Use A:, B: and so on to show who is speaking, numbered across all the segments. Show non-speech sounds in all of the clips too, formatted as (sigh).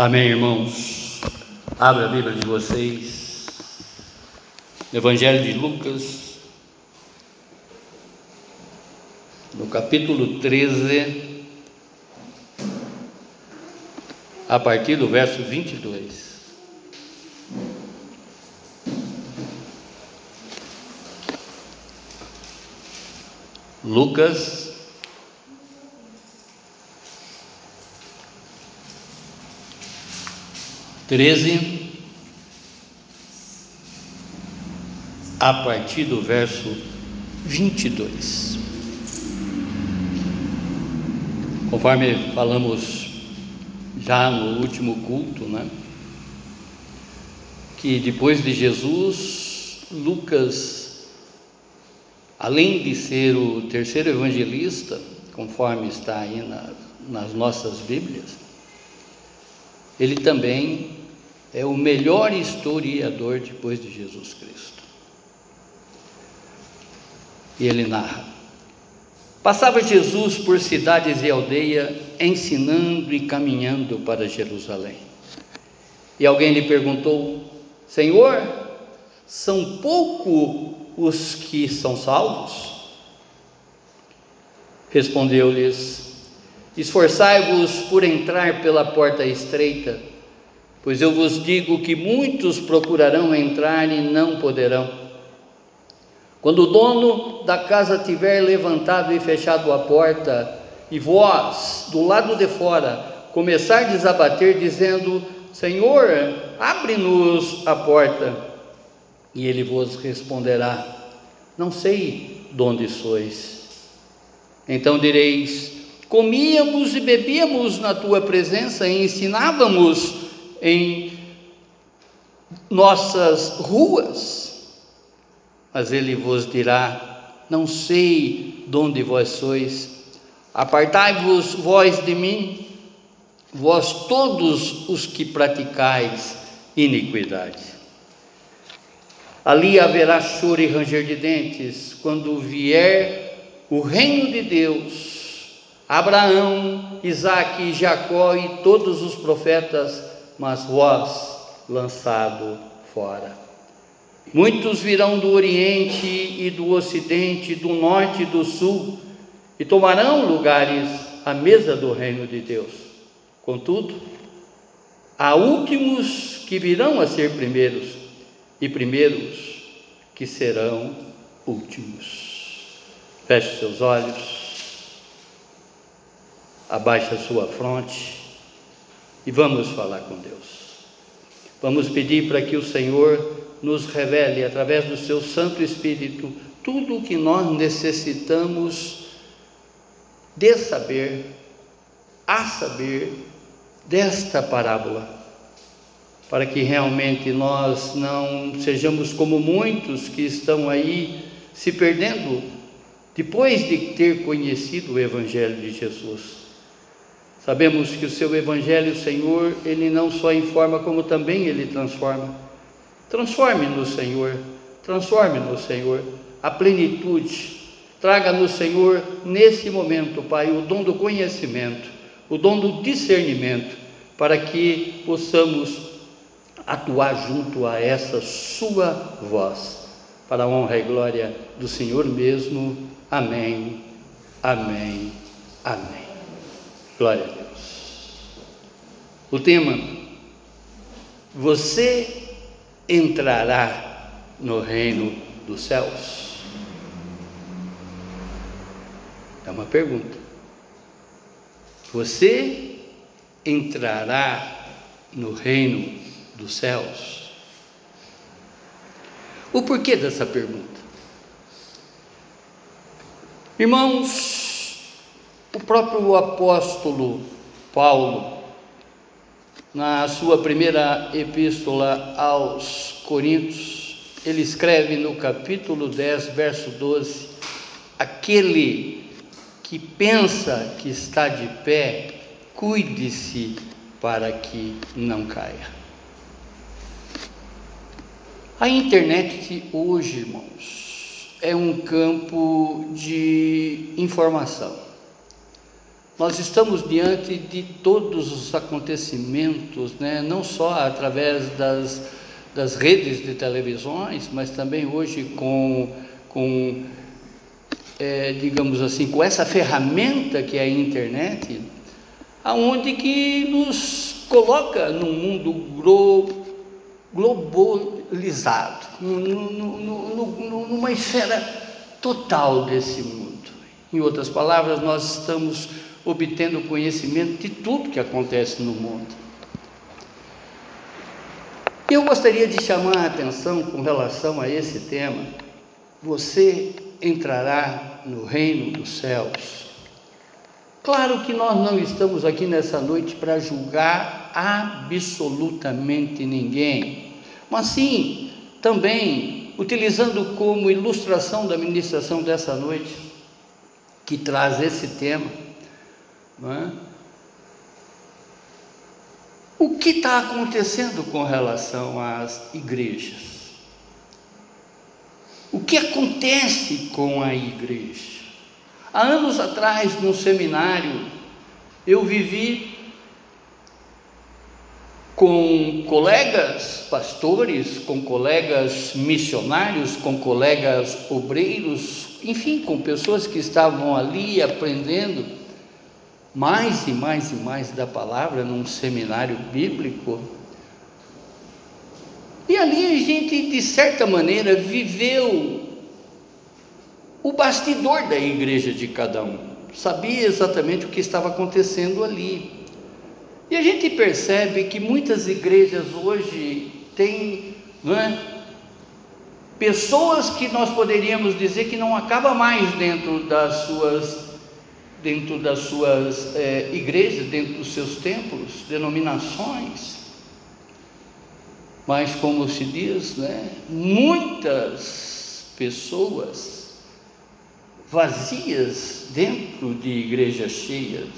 A: Amém, irmãos. Abra a Bíblia de vocês. Evangelho de Lucas, no capítulo 13, a partir do verso 22. Lucas 13, a partir do verso 22. Conforme falamos já no último culto, né? Que depois de Jesus, Lucas, além de ser o terceiro evangelista, conforme está aí na, nas nossas Bíblias, ele também é o melhor historiador depois de Jesus Cristo. E ele narra: Passava Jesus por cidades e aldeia, ensinando e caminhando para Jerusalém. E alguém lhe perguntou: Senhor, são pouco os que são salvos? Respondeu-lhes: Esforçai-vos por entrar pela porta estreita Pois eu vos digo que muitos procurarão entrar e não poderão. Quando o dono da casa tiver levantado e fechado a porta, e vós, do lado de fora, começardes a bater, dizendo: Senhor, abre-nos a porta. E ele vos responderá: Não sei de onde sois. Então direis: Comíamos e bebíamos na tua presença e ensinávamos em nossas ruas, mas ele vos dirá: Não sei de onde vós sois, apartai-vos vós de mim, vós todos os que praticais iniquidade. Ali haverá choro e ranger de dentes, quando vier o reino de Deus. Abraão, Isaque, Jacó e todos os profetas mas vós lançado fora. Muitos virão do Oriente e do Ocidente, do Norte e do Sul, e tomarão lugares à mesa do reino de Deus. Contudo, há últimos que virão a ser primeiros, e primeiros que serão últimos. Feche seus olhos, abaixe a sua fronte e vamos falar com Deus. Vamos pedir para que o Senhor nos revele, através do seu Santo Espírito, tudo o que nós necessitamos de saber, a saber desta parábola, para que realmente nós não sejamos como muitos que estão aí se perdendo depois de ter conhecido o Evangelho de Jesus. Sabemos que o seu Evangelho, Senhor, ele não só informa, como também ele transforma. Transforme-nos, Senhor, transforme-nos, Senhor, a plenitude. Traga-nos, Senhor, nesse momento, Pai, o dom do conhecimento, o dom do discernimento, para que possamos atuar junto a essa Sua voz, para a honra e glória do Senhor mesmo. Amém, amém, amém. Glória a Deus. O tema: Você entrará no reino dos céus? É uma pergunta. Você entrará no reino dos céus? O porquê dessa pergunta? Irmãos, o próprio apóstolo Paulo, na sua primeira epístola aos Coríntios, ele escreve no capítulo 10, verso 12: Aquele que pensa que está de pé, cuide-se para que não caia. A internet hoje, irmãos, é um campo de informação nós estamos diante de todos os acontecimentos, né? não só através das, das redes de televisões, mas também hoje com, com é, digamos assim, com essa ferramenta que é a internet, aonde que nos coloca num mundo glo, globalizado, numa esfera total desse mundo. Em outras palavras, nós estamos obtendo conhecimento de tudo que acontece no mundo. Eu gostaria de chamar a atenção com relação a esse tema. Você entrará no reino dos céus. Claro que nós não estamos aqui nessa noite para julgar absolutamente ninguém, mas sim, também, utilizando como ilustração da ministração dessa noite, que traz esse tema, não é? o que está acontecendo com relação às igrejas? O que acontece com a igreja? Há anos atrás, num seminário, eu vivi com colegas pastores, com colegas missionários, com colegas obreiros, enfim, com pessoas que estavam ali aprendendo mais e mais e mais da palavra num seminário bíblico. E ali a gente, de certa maneira, viveu o bastidor da igreja de cada um, sabia exatamente o que estava acontecendo ali. E a gente percebe que muitas igrejas hoje têm é, pessoas que nós poderíamos dizer que não acaba mais dentro das suas dentro das suas é, igrejas, dentro dos seus templos, denominações. Mas, como se diz, né, muitas pessoas vazias dentro de igrejas cheias,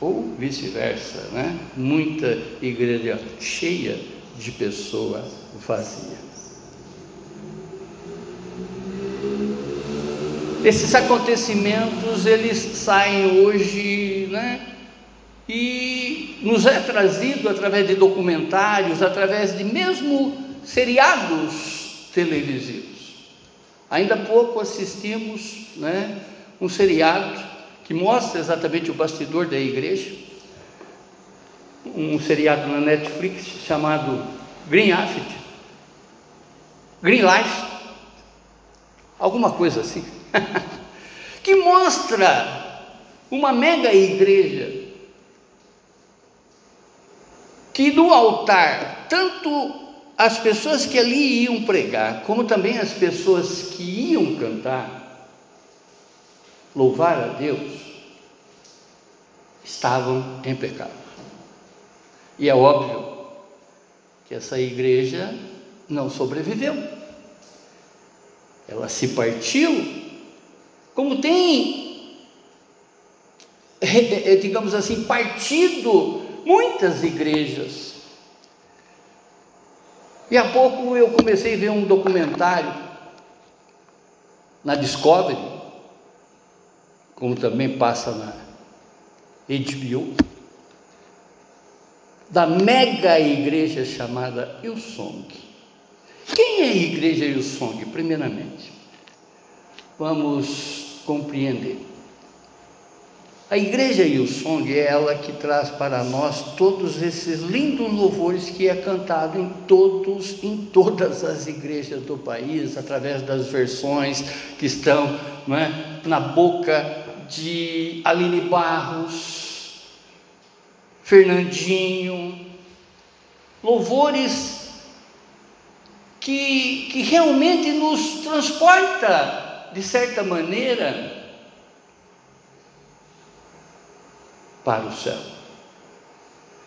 A: ou vice-versa, né? muita igreja cheia de pessoa vazia. Esses acontecimentos eles saem hoje, né? e nos é trazido através de documentários, através de mesmo seriados televisivos. Ainda há pouco assistimos né, um seriado que mostra exatamente o bastidor da igreja, um seriado na Netflix chamado Green Affid, Green Life, alguma coisa assim, (laughs) que mostra uma mega igreja que no altar, tanto as pessoas que ali iam pregar, como também as pessoas que iam cantar, louvar a Deus, estavam em pecado. E é óbvio que essa igreja não sobreviveu. Ela se partiu, como tem, digamos assim, partido muitas igrejas. E há pouco eu comecei a ver um documentário na Discovery, como também passa na HBO, da mega igreja chamada Ilsong. Quem é a igreja Ilsong, primeiramente? Vamos compreender. A igreja Ilsong é ela que traz para nós todos esses lindos louvores que é cantado em todos, em todas as igrejas do país, através das versões que estão é, na boca de Aline Barros, Fernandinho, louvores que, que realmente nos transporta, de certa maneira, para o céu.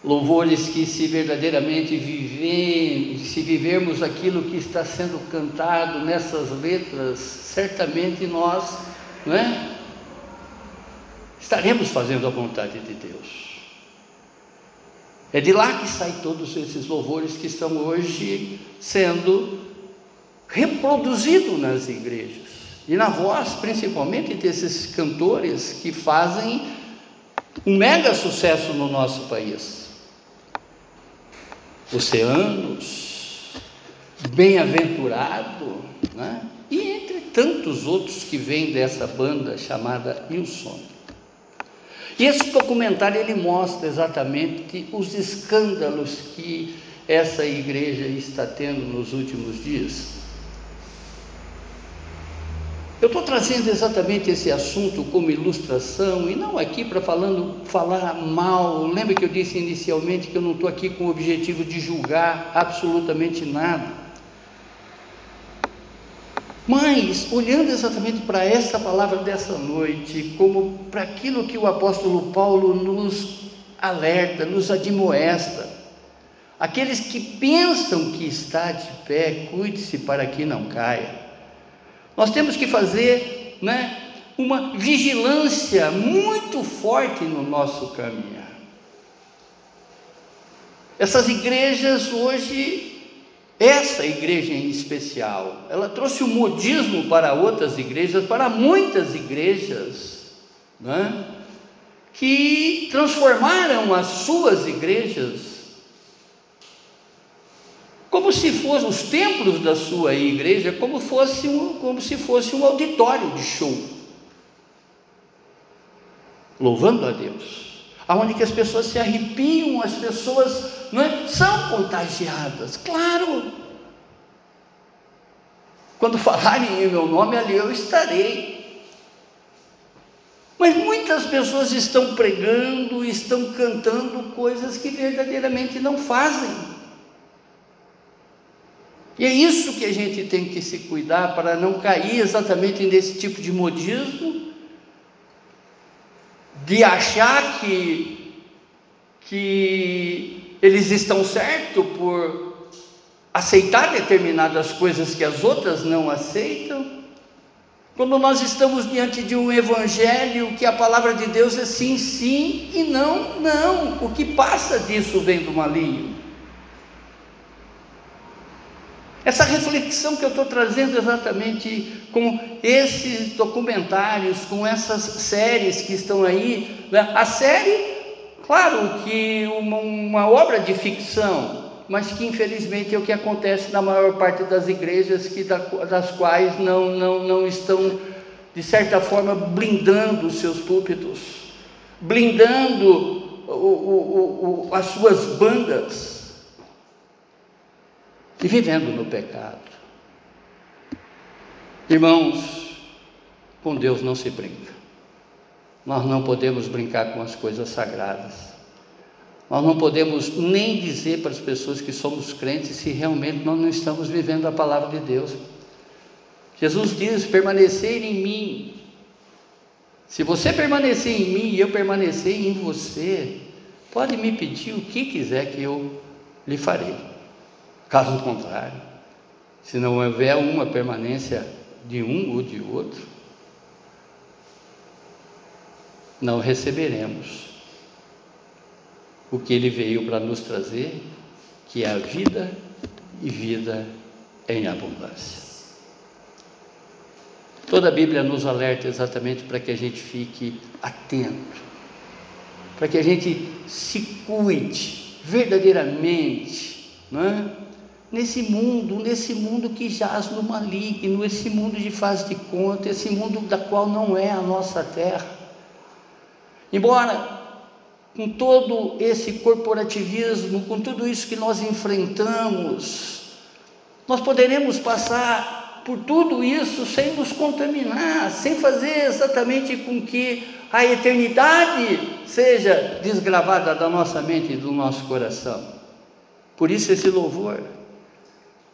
A: Louvores que, se verdadeiramente viver, se vivermos aquilo que está sendo cantado nessas letras, certamente nós, não é? Estaremos fazendo a vontade de Deus. É de lá que saem todos esses louvores que estão hoje sendo reproduzidos nas igrejas. E na voz, principalmente, desses cantores que fazem um mega sucesso no nosso país. Oceanos, Bem-aventurado, né? e entre tantos outros que vêm dessa banda chamada Wilson. E esse documentário ele mostra exatamente os escândalos que essa igreja está tendo nos últimos dias. Eu estou trazendo exatamente esse assunto como ilustração e não aqui para falando falar mal. Lembra que eu disse inicialmente que eu não estou aqui com o objetivo de julgar absolutamente nada. Mas, olhando exatamente para essa palavra dessa noite, como para aquilo que o apóstolo Paulo nos alerta, nos admoesta, aqueles que pensam que está de pé, cuide-se para que não caia. Nós temos que fazer né, uma vigilância muito forte no nosso caminhar. Essas igrejas hoje essa igreja em especial, ela trouxe o modismo para outras igrejas, para muitas igrejas, né? que transformaram as suas igrejas como se fossem os templos da sua igreja, como, fosse um, como se fosse um auditório de show, louvando a Deus aonde que as pessoas se arrepiam, as pessoas não é, são contagiadas, claro. Quando falarem em meu nome, ali eu estarei. Mas muitas pessoas estão pregando, estão cantando coisas que verdadeiramente não fazem. E é isso que a gente tem que se cuidar para não cair exatamente nesse tipo de modismo de achar que, que eles estão certos por aceitar determinadas coisas que as outras não aceitam. Quando nós estamos diante de um evangelho que a palavra de Deus é sim, sim e não, não. O que passa disso vem do maligno. Essa reflexão que eu estou trazendo exatamente com esses documentários, com essas séries que estão aí, né? a série, claro que uma, uma obra de ficção, mas que infelizmente é o que acontece na maior parte das igrejas, que das quais não, não, não estão, de certa forma, blindando os seus púlpitos, blindando o, o, o, as suas bandas e vivendo no pecado. Irmãos, com Deus não se brinca. Nós não podemos brincar com as coisas sagradas. Nós não podemos nem dizer para as pessoas que somos crentes se realmente nós não estamos vivendo a palavra de Deus. Jesus diz: permanecer em mim. Se você permanecer em mim e eu permanecer em você, pode me pedir o que quiser que eu lhe farei. Caso contrário, se não houver uma permanência de um ou de outro, não receberemos o que ele veio para nos trazer, que é a vida e vida em abundância. Toda a Bíblia nos alerta exatamente para que a gente fique atento, para que a gente se cuide verdadeiramente, não é? Nesse mundo, nesse mundo que jaz no maligno, esse mundo de faz de conta, esse mundo da qual não é a nossa terra. Embora com todo esse corporativismo, com tudo isso que nós enfrentamos, nós poderemos passar por tudo isso sem nos contaminar, sem fazer exatamente com que a eternidade seja desgravada da nossa mente e do nosso coração. Por isso esse louvor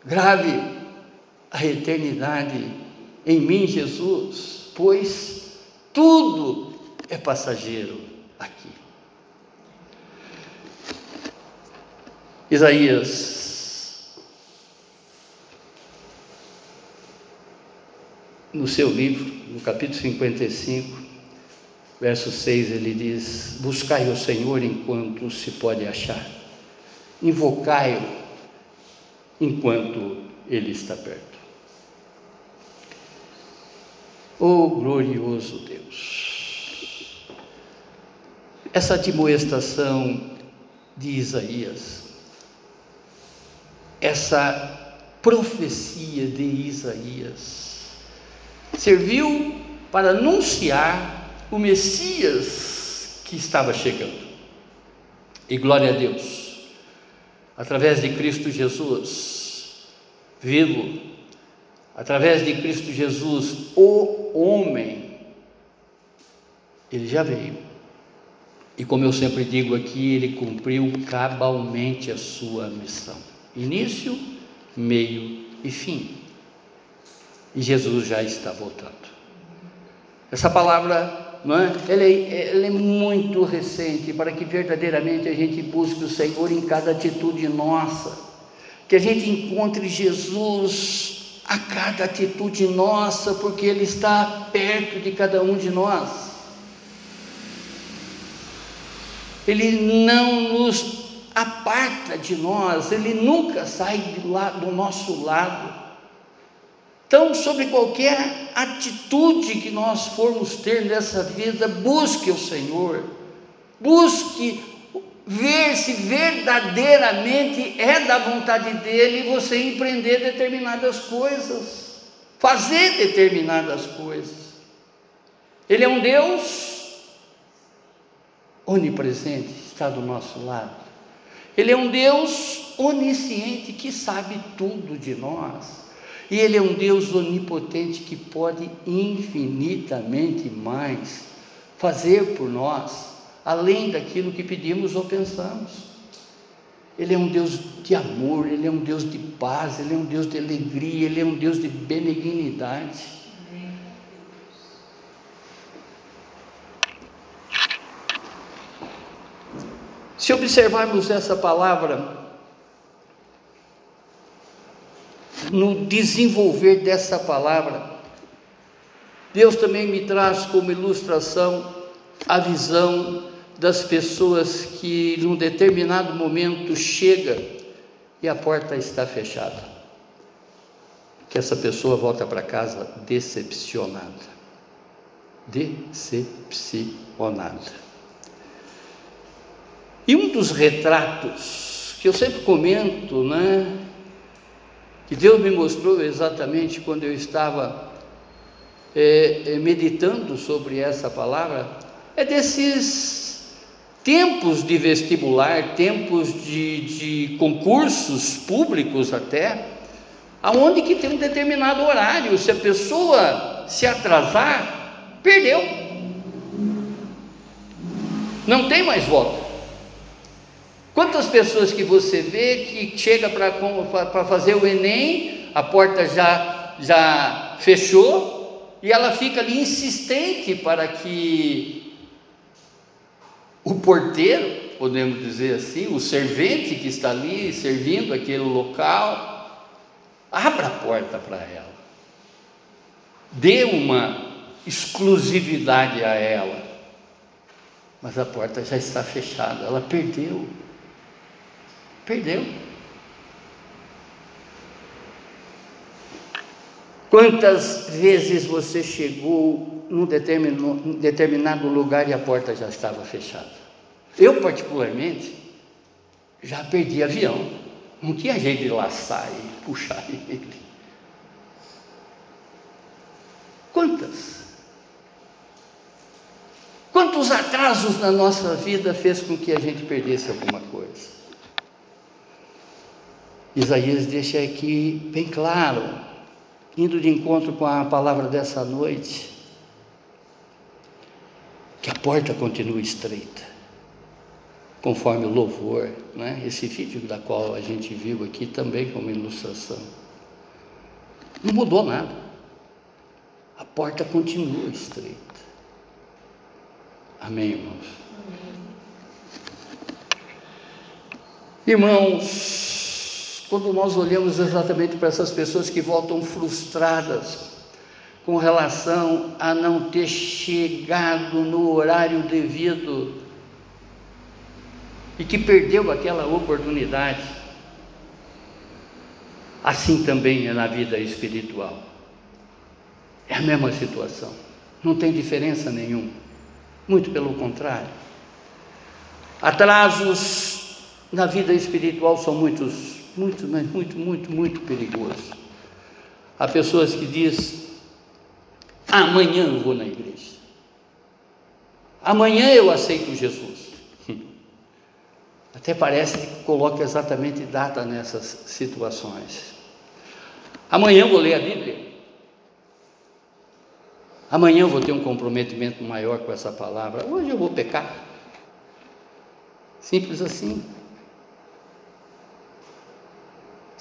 A: grave a eternidade em mim, Jesus, pois tudo é passageiro aqui. Isaías, no seu livro, no capítulo 55, verso 6, ele diz: Buscai o Senhor enquanto se pode achar, invocai-o enquanto Ele está perto. Oh glorioso Deus! essa admoestação de Isaías, essa profecia de Isaías, serviu para anunciar o Messias que estava chegando. E glória a Deus, através de Cristo Jesus, vivo, através de Cristo Jesus, o homem, ele já veio. E como eu sempre digo aqui, ele cumpriu cabalmente a sua missão: início, meio e fim. E Jesus já está voltando. Essa palavra, não é? É muito recente para que verdadeiramente a gente busque o Senhor em cada atitude nossa, que a gente encontre Jesus a cada atitude nossa, porque Ele está perto de cada um de nós. Ele não nos aparta de nós, Ele nunca sai do, lado, do nosso lado. Então, sobre qualquer atitude que nós formos ter nessa vida, busque o Senhor, busque ver se verdadeiramente é da vontade dEle você empreender determinadas coisas, fazer determinadas coisas. Ele é um Deus onipresente, está do nosso lado. Ele é um Deus onisciente que sabe tudo de nós. E Ele é um Deus onipotente que pode infinitamente mais fazer por nós, além daquilo que pedimos ou pensamos. Ele é um Deus de amor, Ele é um Deus de paz, Ele é um Deus de alegria, Ele é um Deus de benignidade. Se observarmos essa palavra, no desenvolver dessa palavra. Deus também me traz como ilustração a visão das pessoas que num determinado momento chega e a porta está fechada. Que essa pessoa volta para casa decepcionada. Decepcionada. E um dos retratos que eu sempre comento, né, que Deus me mostrou exatamente quando eu estava é, é, meditando sobre essa palavra, é desses tempos de vestibular, tempos de, de concursos públicos até, aonde que tem um determinado horário, se a pessoa se atrasar, perdeu. Não tem mais volta. Quantas pessoas que você vê que chega para fazer o Enem, a porta já, já fechou, e ela fica ali insistente para que o porteiro, podemos dizer assim, o servente que está ali servindo aquele local, abra a porta para ela, dê uma exclusividade a ela, mas a porta já está fechada, ela perdeu. Perdeu. Quantas vezes você chegou num determinado lugar e a porta já estava fechada? Eu, particularmente, já perdi avião. Não tinha jeito de laçar e puxar (laughs) ele. Quantas? Quantos atrasos na nossa vida fez com que a gente perdesse alguma coisa? Isaías deixa aqui bem claro, indo de encontro com a palavra dessa noite, que a porta continua estreita, conforme o louvor, né? esse vídeo da qual a gente viu aqui também como ilustração. Não mudou nada, a porta continua estreita. Amém, irmãos? Amém. Irmãos, quando nós olhamos exatamente para essas pessoas que voltam frustradas com relação a não ter chegado no horário devido e que perdeu aquela oportunidade, assim também é na vida espiritual. É a mesma situação, não tem diferença nenhuma, muito pelo contrário. Atrasos na vida espiritual são muitos, muito, muito, muito, muito perigosos. Há pessoas que dizem: amanhã eu vou na igreja, amanhã eu aceito Jesus. (laughs) Até parece que coloca exatamente data nessas situações. Amanhã eu vou ler a Bíblia. Amanhã eu vou ter um comprometimento maior com essa palavra. Hoje eu vou pecar. Simples assim.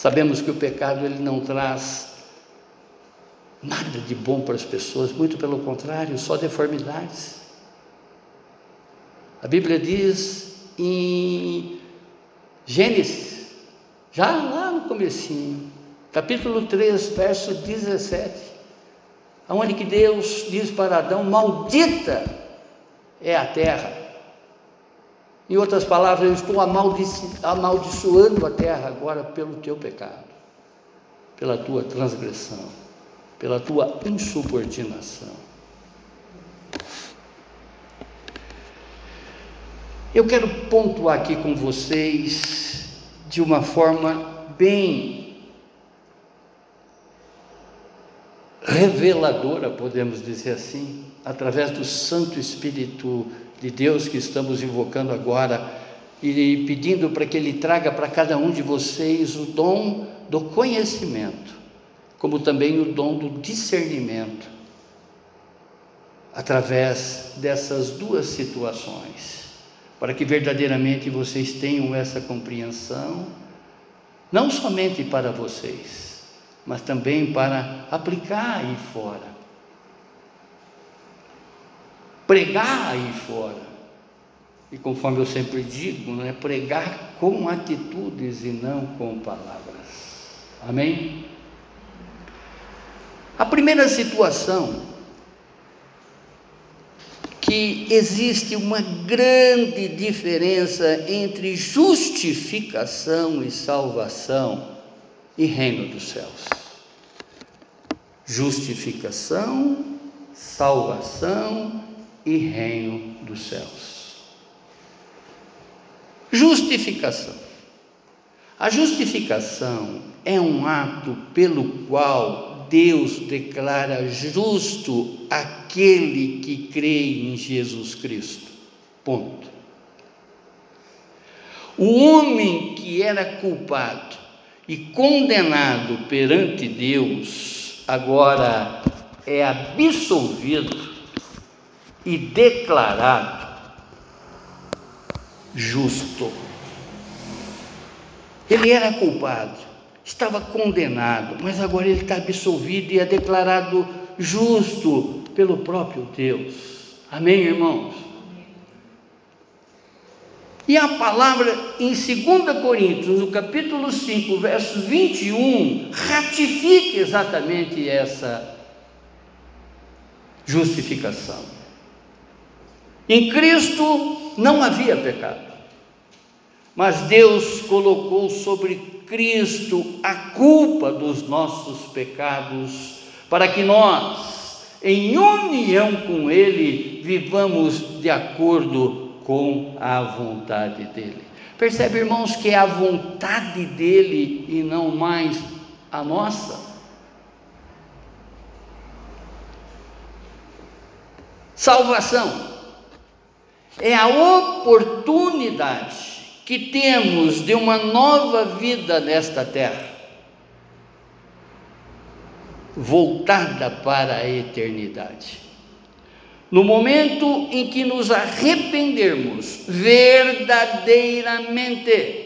A: Sabemos que o pecado ele não traz nada de bom para as pessoas, muito pelo contrário, só deformidades. A Bíblia diz em Gênesis, já lá no comecinho, capítulo 3, verso 17, onde que Deus diz para Adão: Maldita é a terra. Em outras palavras, eu estou amaldiçoando a terra agora pelo teu pecado, pela tua transgressão, pela tua insubordinação. Eu quero pontuar aqui com vocês de uma forma bem reveladora, podemos dizer assim, através do Santo Espírito de Deus que estamos invocando agora e pedindo para que Ele traga para cada um de vocês o dom do conhecimento, como também o dom do discernimento, através dessas duas situações, para que verdadeiramente vocês tenham essa compreensão, não somente para vocês, mas também para aplicar aí fora. Pregar aí fora. E conforme eu sempre digo, não é pregar com atitudes e não com palavras. Amém? A primeira situação que existe uma grande diferença entre justificação e salvação e reino dos céus. Justificação, salvação e reino dos céus. Justificação. A justificação é um ato pelo qual Deus declara justo aquele que crê em Jesus Cristo. Ponto. O homem que era culpado e condenado perante Deus, agora é absolvido e declarado justo. Ele era culpado, estava condenado, mas agora ele está absolvido e é declarado justo pelo próprio Deus. Amém, irmãos? E a palavra em 2 Coríntios, no capítulo 5, verso 21, ratifica exatamente essa justificação. Em Cristo não havia pecado, mas Deus colocou sobre Cristo a culpa dos nossos pecados, para que nós, em união com Ele, vivamos de acordo com a vontade dele. Percebe, irmãos, que é a vontade dele e não mais a nossa? Salvação é a oportunidade que temos de uma nova vida nesta terra, voltada para a eternidade. No momento em que nos arrependermos verdadeiramente,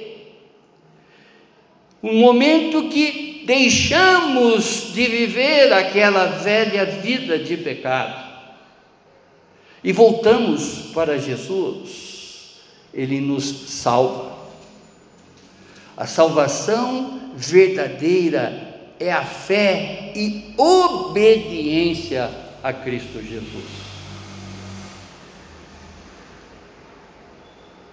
A: o momento que deixamos de viver aquela velha vida de pecado e voltamos para Jesus, Ele nos salva. A salvação verdadeira é a fé e obediência a Cristo Jesus.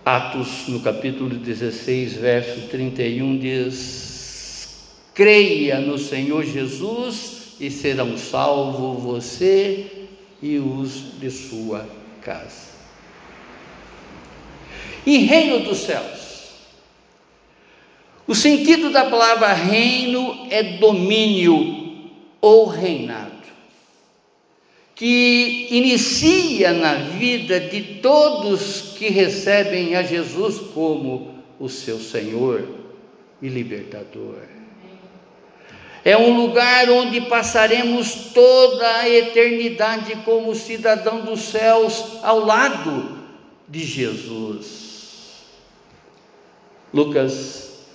A: Atos, no capítulo 16, verso 31, diz: Creia no Senhor Jesus e serão salvos você e os de sua casa. em reino dos céus. O sentido da palavra reino é domínio ou reinado, que inicia na vida de todos que recebem a Jesus como o seu Senhor e libertador. É um lugar onde passaremos toda a eternidade como cidadão dos céus ao lado de Jesus. Lucas,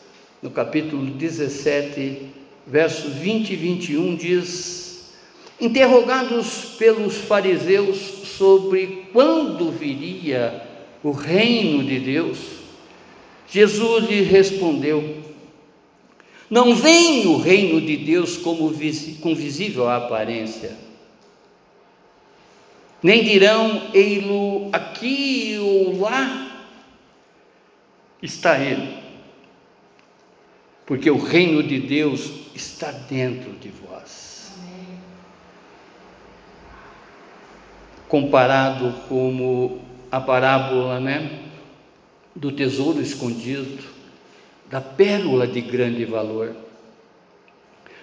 A: no capítulo 17, versos 20 e 21, diz: Interrogados pelos fariseus sobre quando viria o reino de Deus, Jesus lhe respondeu: Não vem o reino de Deus como com visível aparência. Nem dirão, ei-lo aqui ou lá, está ele. Porque o reino de Deus está dentro de vós. Comparado como a parábola, né? do tesouro escondido, da pérola de grande valor.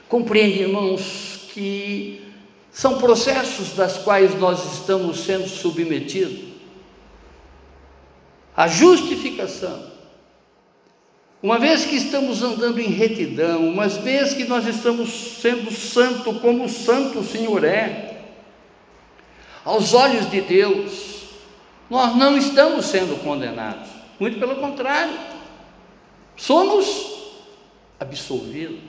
A: Compreende, irmãos, que são processos das quais nós estamos sendo submetidos. A justificação, uma vez que estamos andando em retidão, uma vez que nós estamos sendo santo como o santo Senhor é, aos olhos de Deus, nós não estamos sendo condenados. Muito pelo contrário, somos absolvidos.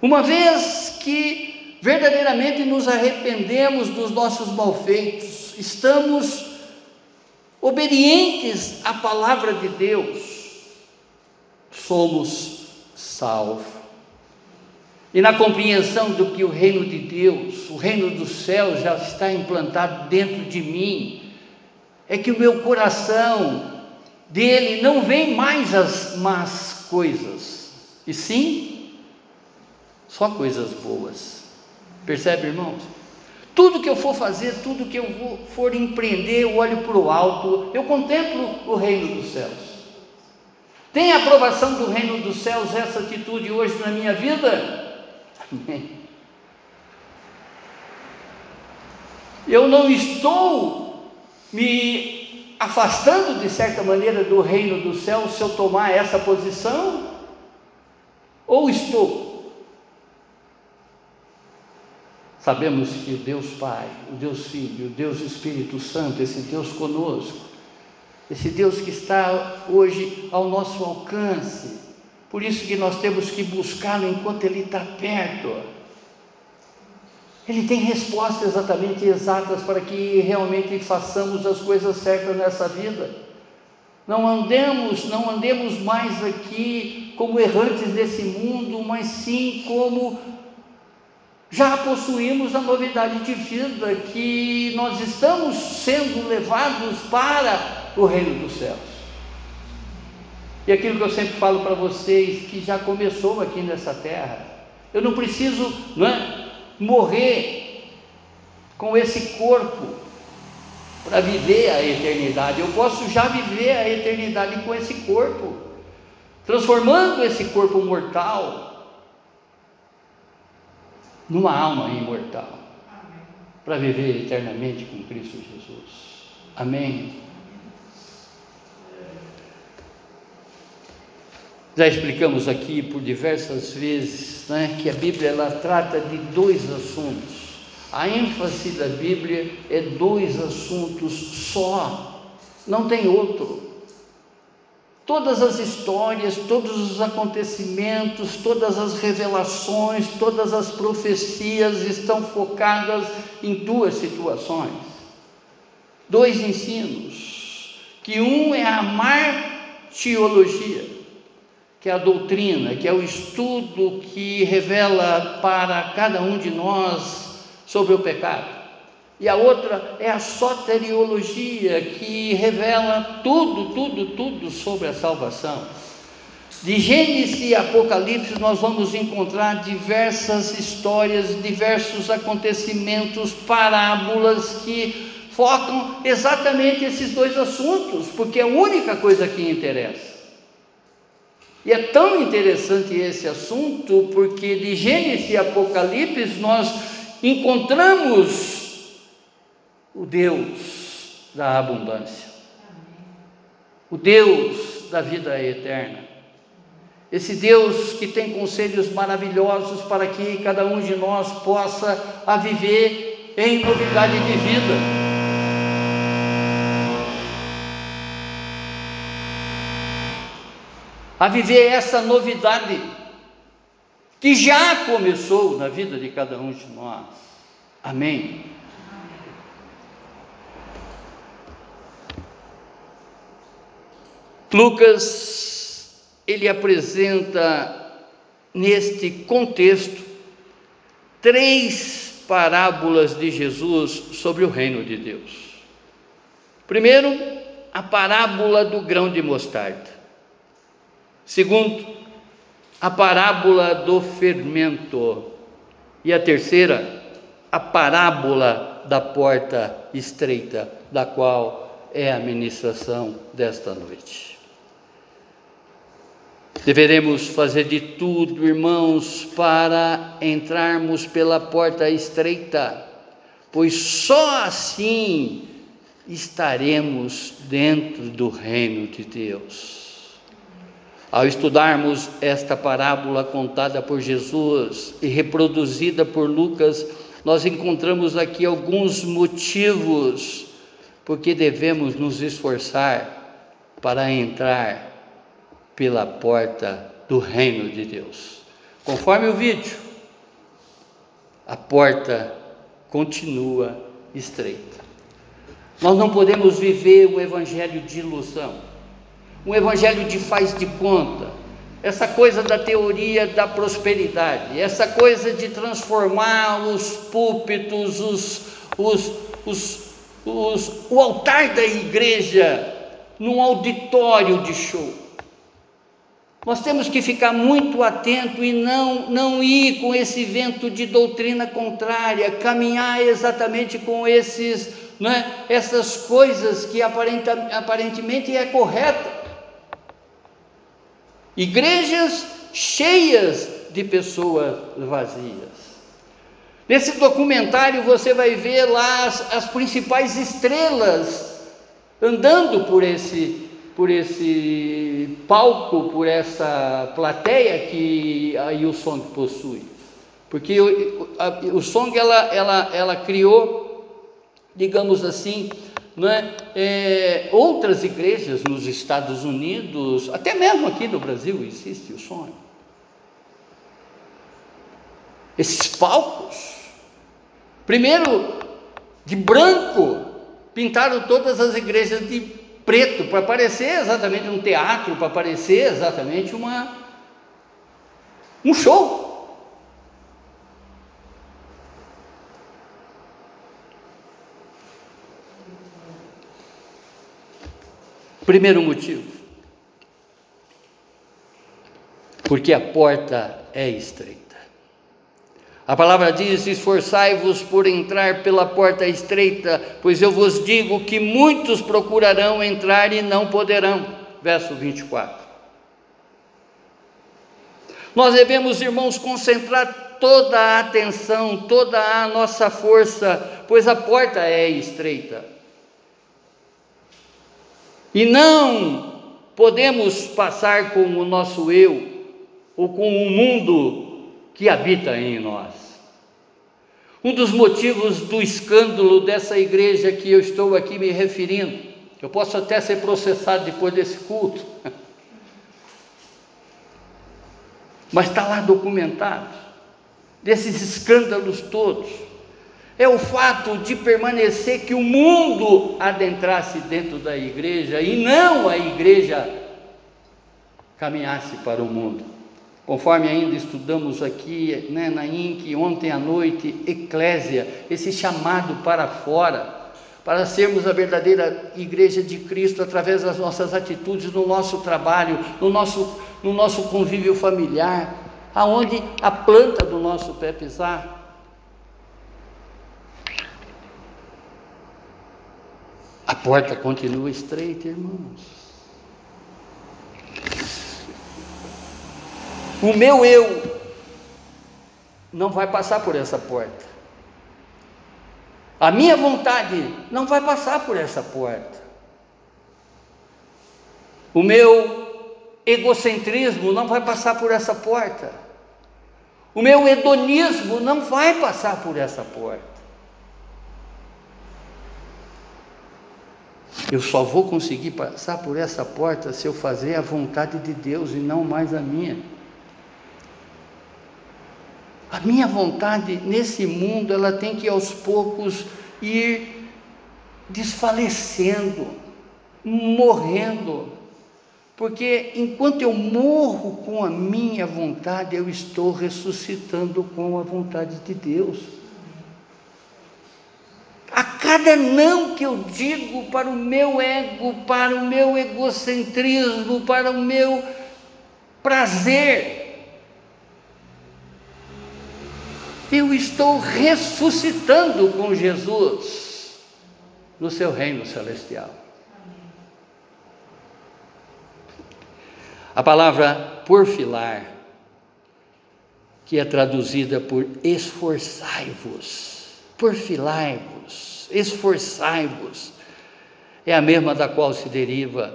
A: Uma vez que verdadeiramente nos arrependemos dos nossos malfeitos, estamos obedientes à palavra de Deus, somos salvos. E na compreensão do que o reino de Deus, o reino dos céus já está implantado dentro de mim, é que o meu coração dele não vem mais as más coisas, e sim só coisas boas. Percebe, irmãos? Tudo que eu for fazer, tudo que eu for empreender, eu olho para o alto, eu contemplo o reino dos céus. Tem aprovação do reino dos céus essa atitude hoje na minha vida? Amém. Eu não estou me afastando de certa maneira do reino do céu se eu tomar essa posição? Ou estou? Sabemos que o Deus Pai, o Deus Filho, o Deus Espírito Santo, esse Deus conosco, esse Deus que está hoje ao nosso alcance, por isso que nós temos que buscá-lo enquanto Ele está perto ele tem respostas exatamente exatas para que realmente façamos as coisas certas nessa vida. Não andemos, não andemos mais aqui como errantes desse mundo, mas sim como já possuímos a novidade de vida, que nós estamos sendo levados para o reino dos céus. E aquilo que eu sempre falo para vocês, que já começou aqui nessa terra, eu não preciso, não é? Morrer com esse corpo para viver a eternidade. Eu posso já viver a eternidade com esse corpo, transformando esse corpo mortal numa alma imortal, para viver eternamente com Cristo Jesus. Amém. Já explicamos aqui por diversas vezes né, que a Bíblia ela trata de dois assuntos. A ênfase da Bíblia é dois assuntos só, não tem outro. Todas as histórias, todos os acontecimentos, todas as revelações, todas as profecias estão focadas em duas situações, dois ensinos, que um é a martiologia, que é a doutrina, que é o estudo que revela para cada um de nós sobre o pecado. E a outra é a soteriologia, que revela tudo, tudo, tudo sobre a salvação. De Gênesis e Apocalipse nós vamos encontrar diversas histórias, diversos acontecimentos, parábolas que focam exatamente esses dois assuntos, porque é a única coisa que interessa. E é tão interessante esse assunto, porque de Gênesis e Apocalipse nós encontramos o Deus da abundância, o Deus da vida eterna. Esse Deus que tem conselhos maravilhosos para que cada um de nós possa a viver em novidade de vida. A viver essa novidade que já começou na vida de cada um de nós. Amém. Lucas ele apresenta neste contexto três parábolas de Jesus sobre o reino de Deus. Primeiro, a parábola do grão de mostarda. Segundo, a parábola do fermento. E a terceira, a parábola da porta estreita, da qual é a ministração desta noite. Deveremos fazer de tudo, irmãos, para entrarmos pela porta estreita, pois só assim estaremos dentro do reino de Deus. Ao estudarmos esta parábola contada por Jesus e reproduzida por Lucas, nós encontramos aqui alguns motivos porque devemos nos esforçar para entrar pela porta do reino de Deus. Conforme o vídeo, a porta continua estreita. Nós não podemos viver um evangelho de ilusão, um evangelho de faz de conta, essa coisa da teoria da prosperidade, essa coisa de transformar os púlpitos, os, os, os, os, o altar da igreja num auditório de show. Nós temos que ficar muito atento e não, não ir com esse vento de doutrina contrária, caminhar exatamente com esses, né, essas coisas que aparentemente é correta. Igrejas cheias de pessoas vazias. Nesse documentário você vai ver lá as, as principais estrelas andando por esse por esse palco, por essa plateia que a Song possui. Porque o, a, o Song ela, ela, ela criou, digamos assim, é? É, outras igrejas nos Estados Unidos, até mesmo aqui no Brasil existe o sonho. Esses palcos, primeiro de branco, pintaram todas as igrejas de preto, para parecer exatamente um teatro, para parecer exatamente uma um show. Primeiro motivo, porque a porta é estreita. A palavra diz: Esforçai-vos por entrar pela porta estreita, pois eu vos digo que muitos procurarão entrar e não poderão. Verso 24. Nós devemos, irmãos, concentrar toda a atenção, toda a nossa força, pois a porta é estreita. E não podemos passar com o nosso eu ou com o mundo que habita em nós. Um dos motivos do escândalo dessa igreja que eu estou aqui me referindo, eu posso até ser processado depois desse culto, (laughs) mas está lá documentado, desses escândalos todos, é o fato de permanecer que o mundo adentrasse dentro da igreja e não a igreja caminhasse para o mundo. Conforme ainda estudamos aqui né, na INC, ontem à noite, Eclésia, esse chamado para fora, para sermos a verdadeira igreja de Cristo através das nossas atitudes no nosso trabalho, no nosso, no nosso convívio familiar, aonde a planta do nosso pé pisar. A porta continua estreita, irmãos. O meu eu não vai passar por essa porta. A minha vontade não vai passar por essa porta. O meu egocentrismo não vai passar por essa porta. O meu hedonismo não vai passar por essa porta. Eu só vou conseguir passar por essa porta se eu fazer a vontade de Deus e não mais a minha. A minha vontade nesse mundo, ela tem que aos poucos ir desfalecendo, morrendo. Porque enquanto eu morro com a minha vontade, eu estou ressuscitando com a vontade de Deus. A cada não que eu digo para o meu ego, para o meu egocentrismo, para o meu prazer, eu estou ressuscitando com Jesus no seu reino celestial. A palavra porfilar, que é traduzida por esforçai-vos, porfilai-vos, esforçai-vos, é a mesma da qual se deriva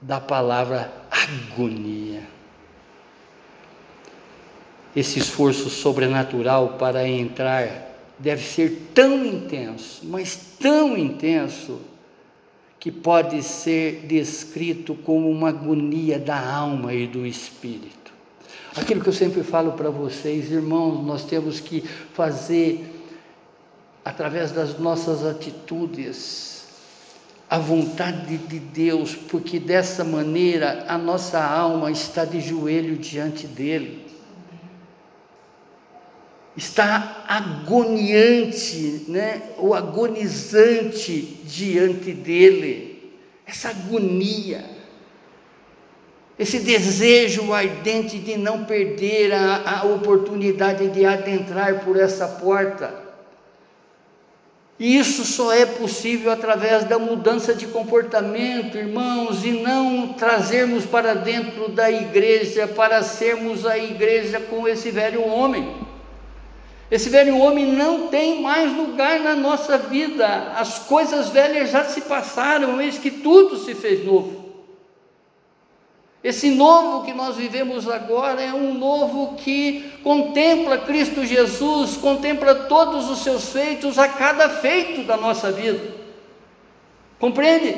A: da palavra agonia esse esforço sobrenatural para entrar deve ser tão intenso, mas tão intenso, que pode ser descrito como uma agonia da alma e do espírito. Aquilo que eu sempre falo para vocês, irmãos, nós temos que fazer, através das nossas atitudes, a vontade de Deus, porque dessa maneira a nossa alma está de joelho diante dEle está agoniante, né, ou agonizante diante dele. Essa agonia, esse desejo ardente de não perder a, a oportunidade de adentrar por essa porta. E isso só é possível através da mudança de comportamento, irmãos, e não trazermos para dentro da igreja para sermos a igreja com esse velho homem. Esse velho homem não tem mais lugar na nossa vida. As coisas velhas já se passaram, eis que tudo se fez novo. Esse novo que nós vivemos agora é um novo que contempla Cristo Jesus, contempla todos os seus feitos a cada feito da nossa vida. Compreende?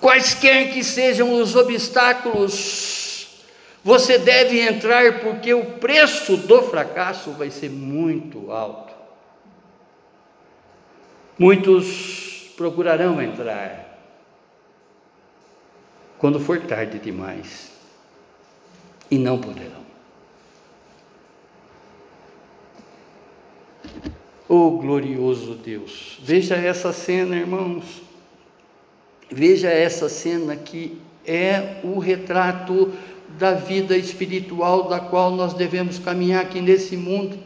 A: Quaisquer que sejam os obstáculos você deve entrar porque o preço do fracasso vai ser muito alto. Muitos procurarão entrar quando for tarde demais e não poderão. Oh glorioso Deus, veja essa cena, irmãos. Veja essa cena que é o retrato da vida espiritual da qual nós devemos caminhar aqui nesse mundo.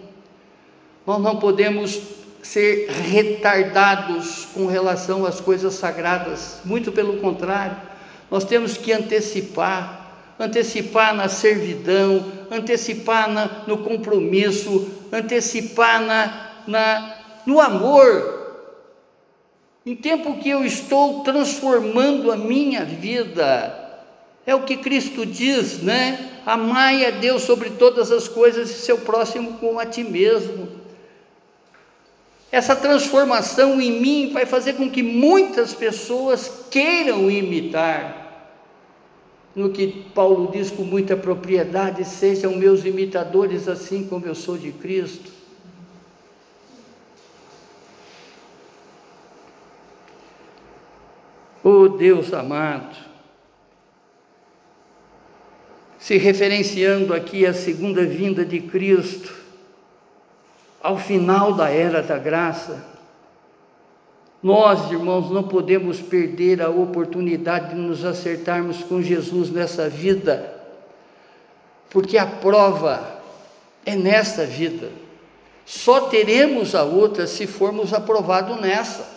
A: Nós não podemos ser retardados com relação às coisas sagradas, muito pelo contrário, nós temos que antecipar antecipar na servidão, antecipar na, no compromisso, antecipar na, na, no amor. Em tempo que eu estou transformando a minha vida, é o que Cristo diz, né? Amai a Deus sobre todas as coisas e seu próximo como a ti mesmo. Essa transformação em mim vai fazer com que muitas pessoas queiram imitar. No que Paulo diz com muita propriedade: sejam meus imitadores, assim como eu sou de Cristo. Oh Deus amado, se referenciando aqui à segunda vinda de Cristo, ao final da era da graça. Nós, irmãos, não podemos perder a oportunidade de nos acertarmos com Jesus nessa vida, porque a prova é nessa vida. Só teremos a outra se formos aprovados nessa.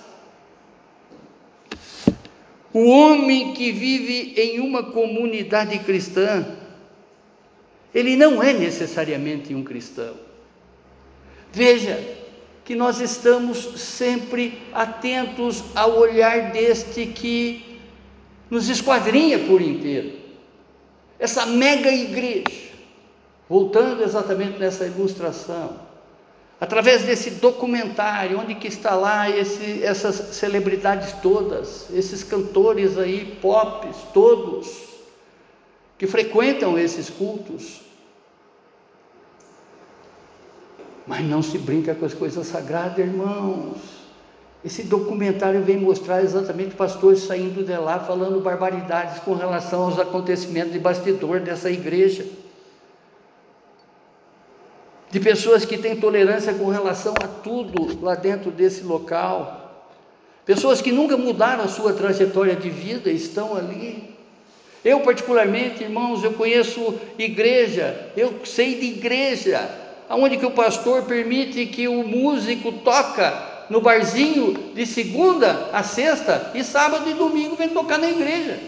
A: O homem que vive em uma comunidade cristã, ele não é necessariamente um cristão. Veja que nós estamos sempre atentos ao olhar deste que nos esquadrinha por inteiro. Essa mega igreja, voltando exatamente nessa ilustração, através desse documentário, onde que está lá esse, essas celebridades todas, esses cantores aí, pop, todos, que frequentam esses cultos. Mas não se brinca com as coisas sagradas, irmãos. Esse documentário vem mostrar exatamente pastores saindo de lá falando barbaridades com relação aos acontecimentos de bastidor dessa igreja de pessoas que têm tolerância com relação a tudo lá dentro desse local, pessoas que nunca mudaram a sua trajetória de vida estão ali. Eu, particularmente, irmãos, eu conheço igreja, eu sei de igreja, onde que o pastor permite que o músico toca no barzinho de segunda a sexta e sábado e domingo vem tocar na igreja.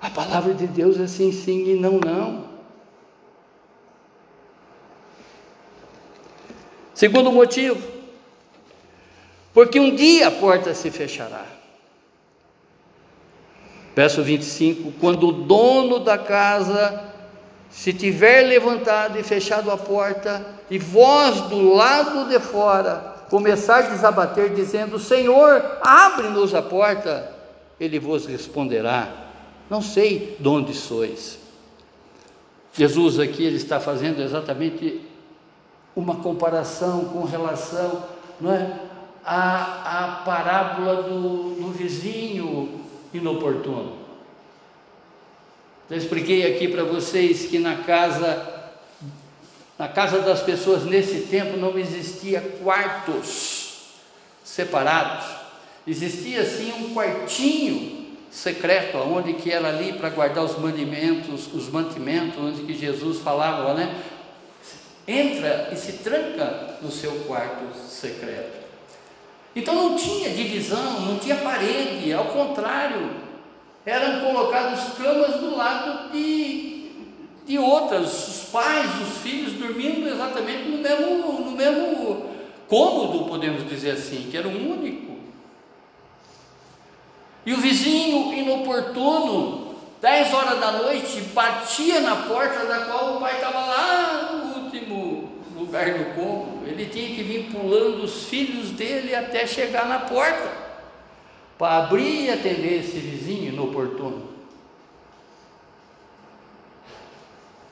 A: A palavra de Deus é sim, sim e não, não. Segundo motivo, porque um dia a porta se fechará. Verso 25: Quando o dono da casa se tiver levantado e fechado a porta, e vós do lado de fora começar a desabater, dizendo: Senhor, abre-nos a porta, ele vos responderá: não sei de onde sois. Jesus aqui ele está fazendo exatamente uma comparação com relação não é, à, à parábola do, do vizinho inoportuno. Eu expliquei aqui para vocês que na casa, na casa das pessoas nesse tempo não existia quartos separados. Existia sim um quartinho secreto, onde que era ali para guardar os mantimentos, os mantimentos, onde que Jesus falava, né? Entra e se tranca no seu quarto secreto. Então não tinha divisão, não tinha parede, ao contrário, eram colocadas camas do lado de, de outras, os pais, os filhos dormindo exatamente no mesmo, no mesmo cômodo, podemos dizer assim, que era o único. E o vizinho inoportuno, 10 horas da noite, batia na porta da qual o pai estava lá lugar do cômodo. Ele tinha que vir pulando os filhos dele até chegar na porta, para abrir e atender esse vizinho inoportuno.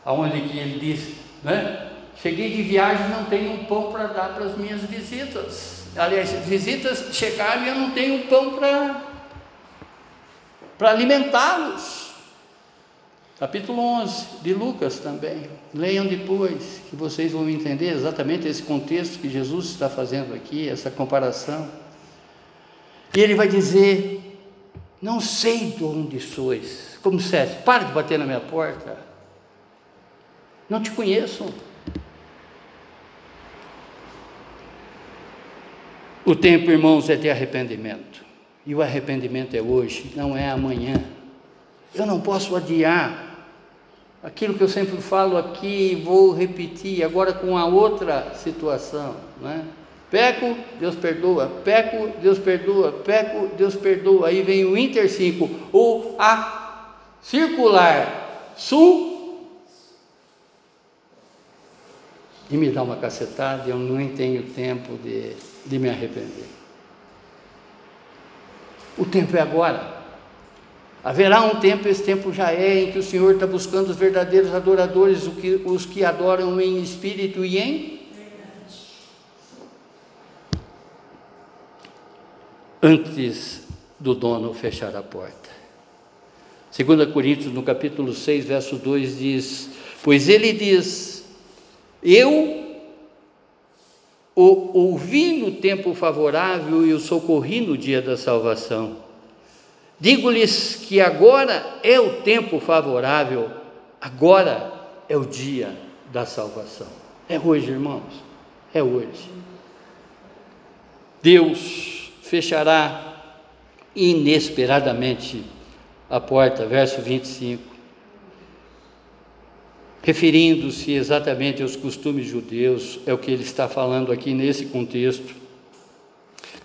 A: Aonde que ele disse, né? Cheguei de viagem, não tenho um pão para dar para as minhas visitas. Aliás, visitas chegaram e eu não tenho pão para alimentá-los. Capítulo 11 de Lucas também. Leiam depois, que vocês vão entender exatamente esse contexto que Jesus está fazendo aqui, essa comparação. E ele vai dizer: Não sei de onde sois. Como Sete, para de bater na minha porta. Não te conheço. O tempo, irmãos, é de arrependimento. E o arrependimento é hoje, não é amanhã. Eu não posso adiar aquilo que eu sempre falo aqui, vou repetir agora com a outra situação, né? Peco, Deus perdoa, peco, Deus perdoa, peco, Deus perdoa. Aí vem o Inter 5, o A circular sul e me dá uma cacetada, eu não tenho tempo de, de me arrepender. O tempo é agora. Haverá um tempo, esse tempo já é, em que o Senhor está buscando os verdadeiros adoradores, os que, os que adoram em espírito e em antes do dono fechar a porta. 2 Coríntios, no capítulo 6, verso 2, diz: Pois ele diz: Eu o ouvi no tempo favorável e o socorri no dia da salvação. Digo-lhes que agora é o tempo favorável, agora é o dia da salvação. É hoje, irmãos, é hoje. Deus fechará inesperadamente a porta, verso 25, referindo-se exatamente aos costumes judeus, é o que ele está falando aqui nesse contexto.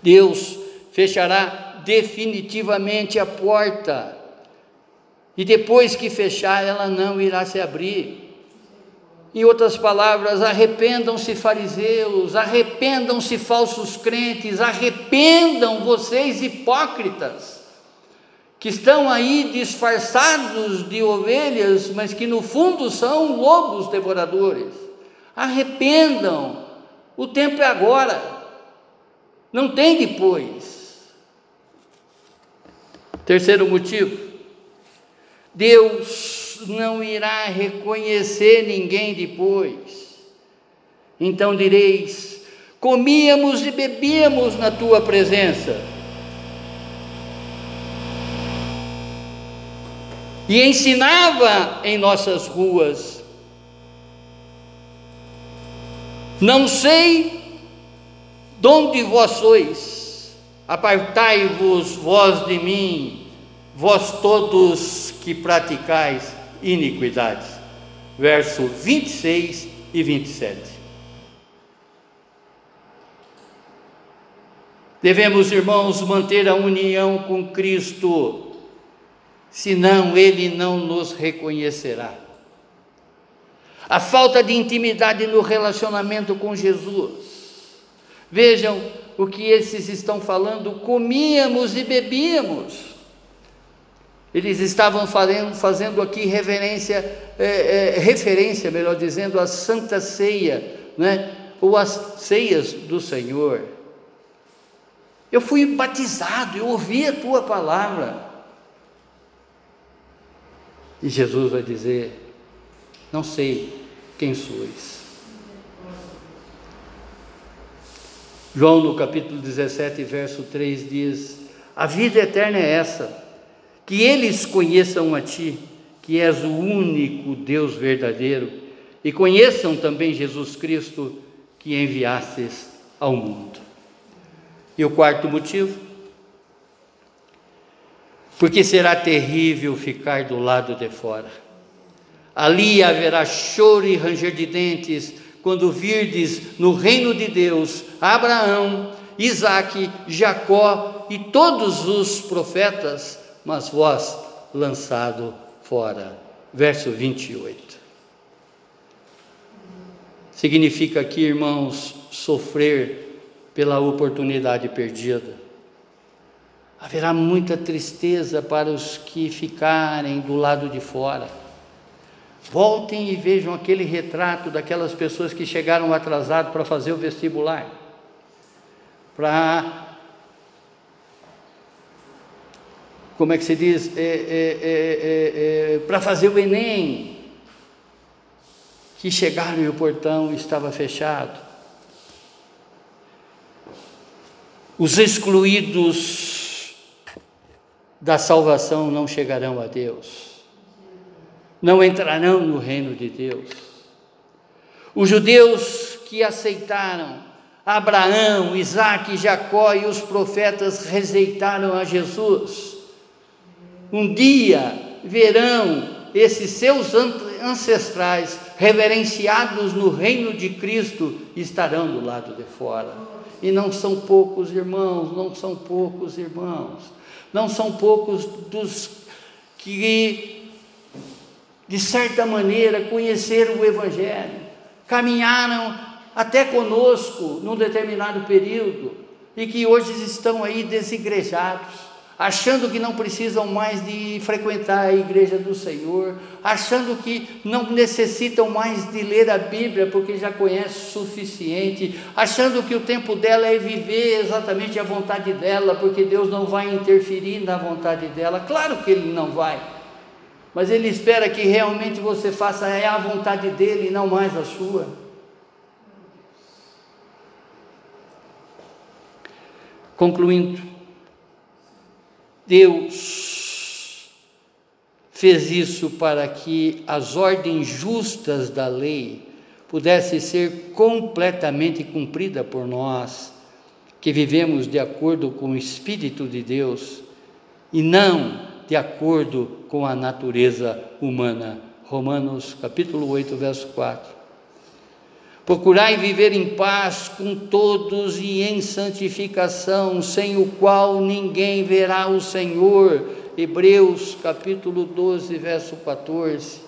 A: Deus fechará definitivamente a porta, e depois que fechar, ela não irá se abrir. Em outras palavras, arrependam-se fariseus, arrependam-se falsos crentes, arrependam vocês hipócritas, que estão aí disfarçados de ovelhas, mas que no fundo são lobos devoradores. Arrependam, o tempo é agora, não tem depois. Terceiro motivo, Deus não irá reconhecer ninguém depois. Então direis: comíamos e bebíamos na tua presença. E ensinava em nossas ruas. Não sei de onde vós sois, apartai-vos vós de mim, vós todos que praticais iniquidades. Verso 26 e 27. Devemos, irmãos, manter a união com Cristo, senão Ele não nos reconhecerá. A falta de intimidade no relacionamento com Jesus. Vejam o que esses estão falando: comíamos e bebíamos eles estavam fazendo, aqui reverência, é, é, referência, melhor dizendo, à Santa Ceia, né? ou às ceias do Senhor. Eu fui batizado, eu ouvi a tua palavra. E Jesus vai dizer: Não sei quem sois. João, no capítulo 17, verso 3 diz: A vida eterna é essa que eles conheçam a Ti, que és o único Deus verdadeiro, e conheçam também Jesus Cristo, que enviastes ao mundo. E o quarto motivo? Porque será terrível ficar do lado de fora. Ali haverá choro e ranger de dentes, quando virdes no reino de Deus Abraão, Isaque, Jacó e todos os profetas mas vós lançado fora. Verso 28. Significa aqui, irmãos, sofrer pela oportunidade perdida. Haverá muita tristeza para os que ficarem do lado de fora. Voltem e vejam aquele retrato daquelas pessoas que chegaram atrasadas para fazer o vestibular, para como é que se diz, é, é, é, é, para fazer o Enem, que chegaram e o portão estava fechado. Os excluídos da salvação não chegarão a Deus, não entrarão no reino de Deus. Os judeus que aceitaram Abraão, Isaac, Jacó e os profetas rejeitaram a Jesus um dia verão esses seus ancestrais reverenciados no reino de Cristo estarão do lado de fora. E não são poucos irmãos, não são poucos irmãos, não são poucos dos que, de certa maneira, conheceram o Evangelho, caminharam até conosco num determinado período e que hoje estão aí desigrejados achando que não precisam mais de frequentar a igreja do Senhor, achando que não necessitam mais de ler a Bíblia porque já conhece o suficiente, achando que o tempo dela é viver exatamente a vontade dela, porque Deus não vai interferir na vontade dela. Claro que ele não vai. Mas ele espera que realmente você faça é a vontade dele e não mais a sua. Concluindo, Deus fez isso para que as ordens justas da lei pudessem ser completamente cumpridas por nós, que vivemos de acordo com o Espírito de Deus e não de acordo com a natureza humana. Romanos capítulo 8, verso 4. Procurai viver em paz com todos e em santificação, sem o qual ninguém verá o Senhor. Hebreus capítulo 12, verso 14.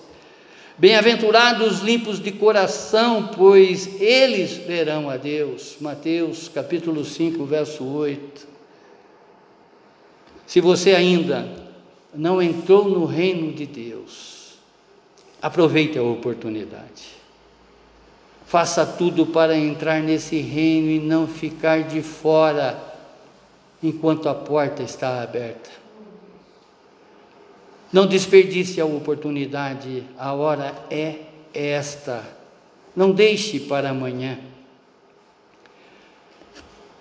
A: Bem-aventurados limpos de coração, pois eles verão a Deus. Mateus capítulo 5, verso 8. Se você ainda não entrou no reino de Deus, aproveite a oportunidade. Faça tudo para entrar nesse reino e não ficar de fora enquanto a porta está aberta. Não desperdice a oportunidade, a hora é esta. Não deixe para amanhã.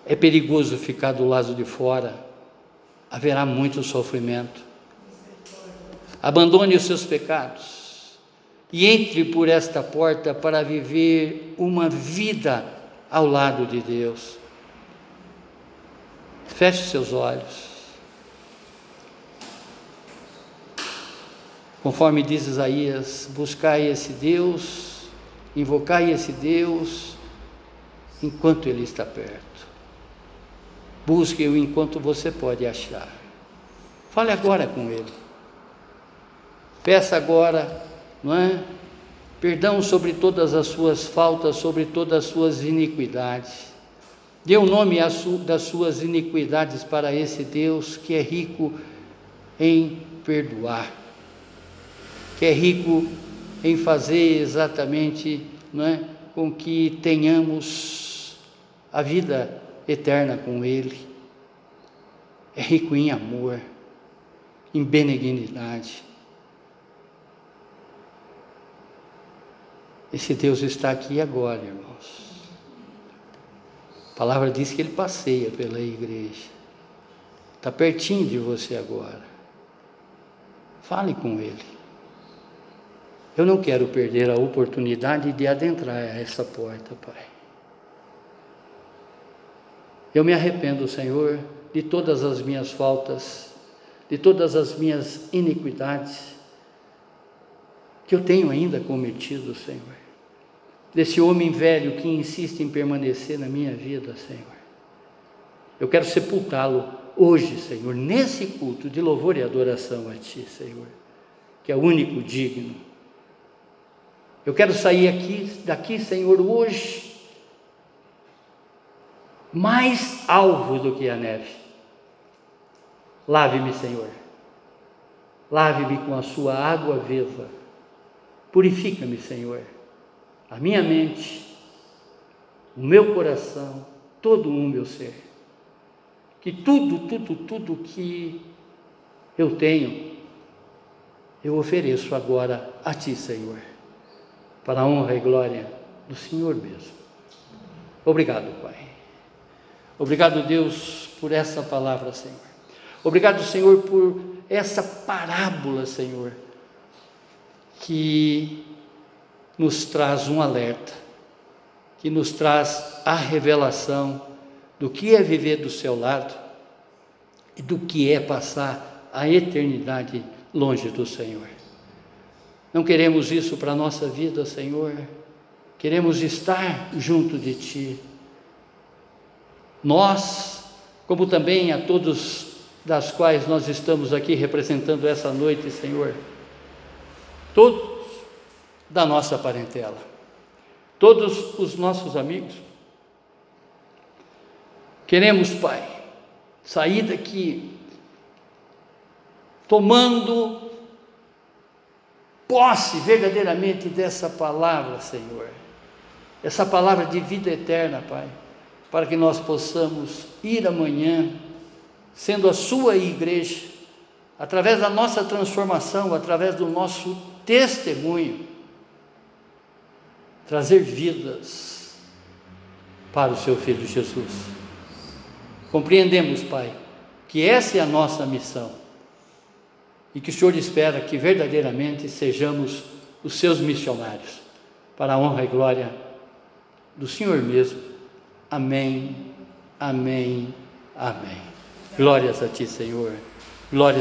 A: É perigoso ficar do lado de fora, haverá muito sofrimento. Abandone os seus pecados e entre por esta porta para viver uma vida ao lado de Deus. Feche seus olhos. Conforme diz Isaías, buscai esse Deus, invocai esse Deus enquanto Ele está perto. Busque-o enquanto você pode achar. Fale agora com Ele. Peça agora não é? Perdão sobre todas as suas faltas, sobre todas as suas iniquidades. Dê o nome das suas iniquidades para esse Deus que é rico em perdoar, que é rico em fazer exatamente não é, com que tenhamos a vida eterna com Ele. É rico em amor, em benignidade. Esse Deus está aqui agora, irmãos. A palavra diz que ele passeia pela igreja. Está pertinho de você agora. Fale com ele. Eu não quero perder a oportunidade de adentrar essa porta, Pai. Eu me arrependo, Senhor, de todas as minhas faltas, de todas as minhas iniquidades que eu tenho ainda cometido, Senhor desse homem velho que insiste em permanecer na minha vida, Senhor. Eu quero sepultá-lo hoje, Senhor, nesse culto de louvor e adoração a Ti, Senhor, que é o único digno. Eu quero sair aqui, daqui, Senhor, hoje, mais alvo do que a neve. Lave-me, Senhor. Lave-me com a sua água viva. Purifica-me, Senhor a minha mente, o meu coração, todo o meu ser. Que tudo, tudo, tudo que eu tenho, eu ofereço agora a Ti, Senhor, para a honra e glória do Senhor mesmo. Obrigado, Pai. Obrigado, Deus, por essa palavra, Senhor. Obrigado, Senhor, por essa parábola, Senhor, que nos traz um alerta, que nos traz a revelação do que é viver do seu lado e do que é passar a eternidade longe do Senhor. Não queremos isso para a nossa vida, Senhor. Queremos estar junto de Ti. Nós, como também a todos das quais nós estamos aqui representando essa noite, Senhor, todos da nossa parentela, todos os nossos amigos. Queremos, Pai, sair daqui tomando posse verdadeiramente dessa palavra, Senhor, essa palavra de vida eterna, Pai, para que nós possamos ir amanhã, sendo a Sua igreja, através da nossa transformação, através do nosso testemunho, trazer vidas para o seu filho Jesus. Compreendemos, Pai, que essa é a nossa missão. e que o Senhor espera que verdadeiramente sejamos os seus missionários, para a honra e glória do Senhor mesmo. Amém, amém, amém. Glórias a Ti, Senhor. Glórias